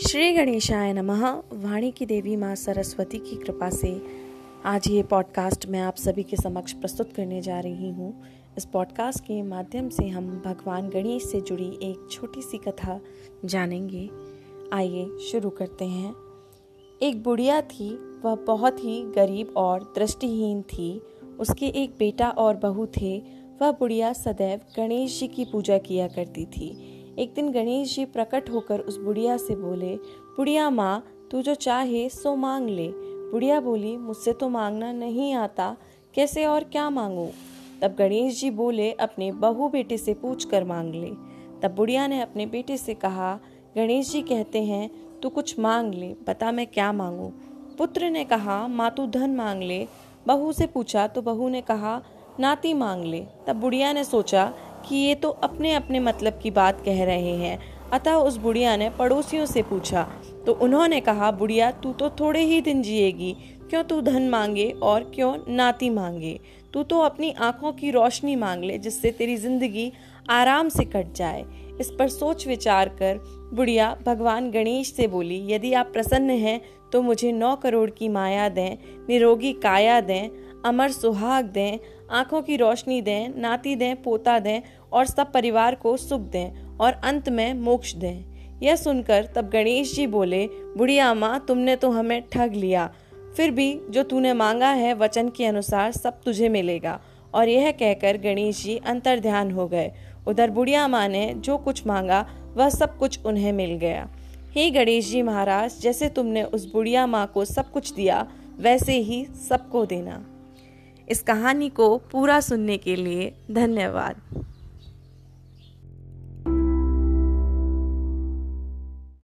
श्री गणेशाय नमः। वाणी की देवी माँ सरस्वती की कृपा से आज ये पॉडकास्ट मैं आप सभी के समक्ष प्रस्तुत करने जा रही हूँ। इस पॉडकास्ट के माध्यम से हम भगवान गणेश से जुड़ी एक छोटी सी कथा जानेंगे। आइए शुरू करते हैं। एक बुढ़िया थी, वह बहुत ही गरीब और दृष्टिहीन थी। उसके एक बेटा और बहू थे। वह बुढ़िया सदैव गणेश जी की पूजा किया करती थी। एक दिन गणेश जी प्रकट होकर उस बुढ़िया से बोले, बुढ़िया माँ, तू जो चाहे सो मांग ले। बुढ़िया बोली, मुझसे तो मांगना नहीं आता, कैसे और क्या मांगू? तब गणेश जी बोले, अपने बहू बेटे से पूछ कर मांग ले। तब बुढ़िया ने अपने बेटे से कहा, गणेश जी कहते हैं, तू कुछ मांग ले, बता मैं क्या मांगू? पुत्र ने कहा, माँ, तू धन मांग ले। बहू से पूछा तो बहू ने कहा, नाती मांग ले। तब बुढ़िया ने सोचा कि ये तो अपने अपने मतलब की बात कह रहे हैं। अतः उस बुढ़िया ने पड़ोसियों से पूछा तो उन्होंने कहा, बुढ़िया, तू तो थोड़े ही दिन जिएगी। क्यों तू धन मांगे और क्यों नाती मांगे? तू तो अपनी आँखों की रोशनी मांग ले, जिससे तेरी ज़िंदगी आराम से कट जाए। इस पर सोच विचार कर बुढ़िया भगवान गणेश से बोली, यदि आप प्रसन्न हैं तो मुझे नौ करोड़ की माया दें, निरोगी काया दें, अमर सुहाग दें आँखों की रोशनी दें, नाती दें, पोता दें और सब परिवार को सुख दें और अंत में मोक्ष दें। यह सुनकर तब गणेश जी बोले, बुढ़िया माँ, तुमने तो हमें ठग लिया। फिर भी जो तूने मांगा है वचन के अनुसार सब तुझे मिलेगा। और यह कहकर गणेश जी अंतर ध्यान हो गए। उधर बुढ़िया माँ ने जो कुछ मांगा, वह सब कुछ उन्हें मिल गया। हे गणेश जी महाराज, जैसे तुमने उस बुढ़िया माँ को सब कुछ दिया, वैसे ही सबको देना। इस कहानी को पूरा सुनने के लिए धन्यवाद।